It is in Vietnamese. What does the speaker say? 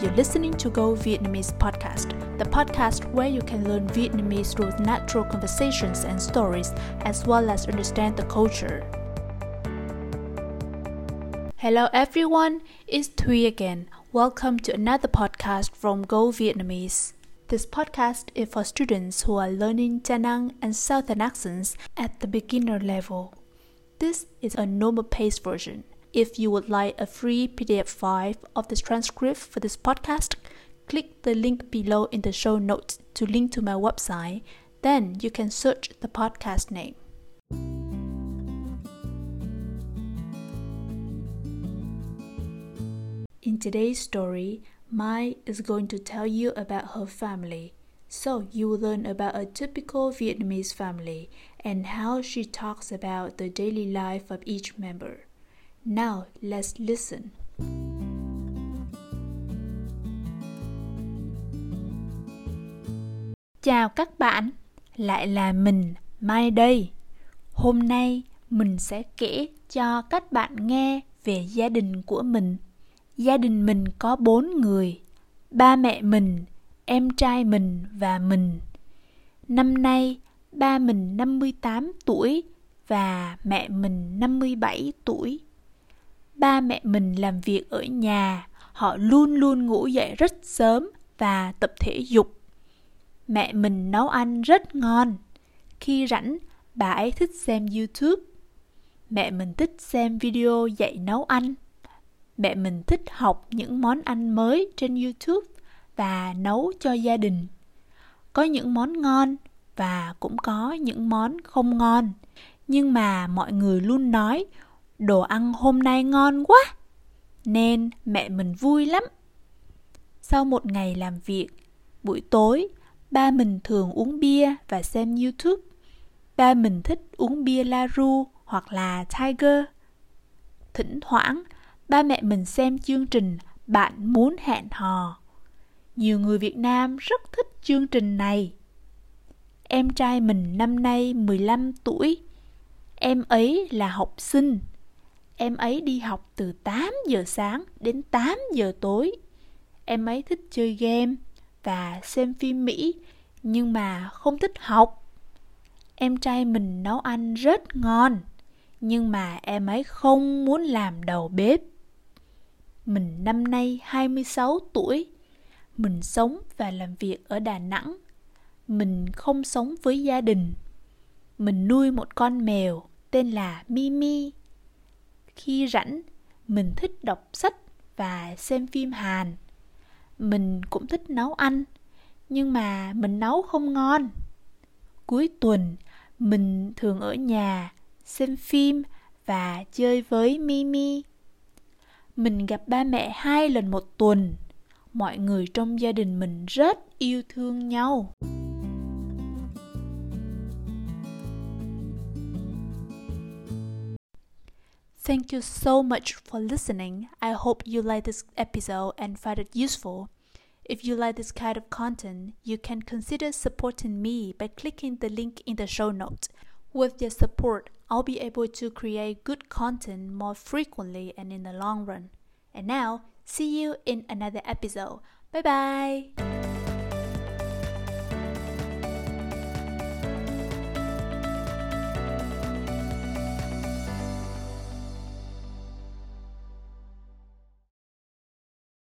You're listening to Go Vietnamese podcast, the podcast where you can learn Vietnamese through natural conversations and stories, as well as understand the culture. Hello everyone, it's Thuy again. Welcome to another podcast from Go Vietnamese. This podcast is for students who are learning Da and Southern accents at the beginner level. This is a normal pace version. If you would like a free PDF file of the transcript for this podcast, click the link below in the show notes to link to my website. Then you can search the podcast name. In today's story, Mai is going to tell you about her family. So you will learn about a typical Vietnamese family and how she talks about the daily life of each member. Now let's listen. Chào các bạn, lại là mình Mai đây. Hôm nay mình sẽ kể cho các bạn nghe về gia đình của mình. Gia đình mình có bốn người, ba mẹ mình, em trai mình và mình. Năm nay, ba mình 58 tuổi và mẹ mình 57 tuổi ba mẹ mình làm việc ở nhà, họ luôn luôn ngủ dậy rất sớm và tập thể dục. Mẹ mình nấu ăn rất ngon. Khi rảnh, bà ấy thích xem youtube. Mẹ mình thích xem video dạy nấu ăn. Mẹ mình thích học những món ăn mới trên youtube và nấu cho gia đình. Có những món ngon và cũng có những món không ngon. Nhưng mà mọi người luôn nói đồ ăn hôm nay ngon quá, nên mẹ mình vui lắm. Sau một ngày làm việc, buổi tối, ba mình thường uống bia và xem youtube. Ba mình thích uống bia laru hoặc là tiger. Thỉnh thoảng, ba mẹ mình xem chương trình bạn muốn hẹn hò. Nhiều người Việt Nam rất thích chương trình này. Em trai mình năm nay 15 tuổi. Em ấy là học sinh. Em ấy đi học từ 8 giờ sáng đến 8 giờ tối. Em ấy thích chơi game và xem phim Mỹ, nhưng mà không thích học. Em trai mình nấu ăn rất ngon, nhưng mà em ấy không muốn làm đầu bếp. Mình năm nay 26 tuổi. Mình sống và làm việc ở Đà Nẵng. Mình không sống với gia đình. Mình nuôi một con mèo tên là Mimi khi rảnh, mình thích đọc sách và xem phim hàn. Mình cũng thích nấu ăn, nhưng mà mình nấu không ngon. Cuối tuần, mình thường ở nhà xem phim và chơi với mimi. Mình gặp ba mẹ hai lần một tuần. Mọi người trong gia đình mình rất yêu thương nhau. Thank you so much for listening. I hope you like this episode and find it useful. If you like this kind of content, you can consider supporting me by clicking the link in the show notes. With your support, I'll be able to create good content more frequently and in the long run. And now, see you in another episode. Bye bye!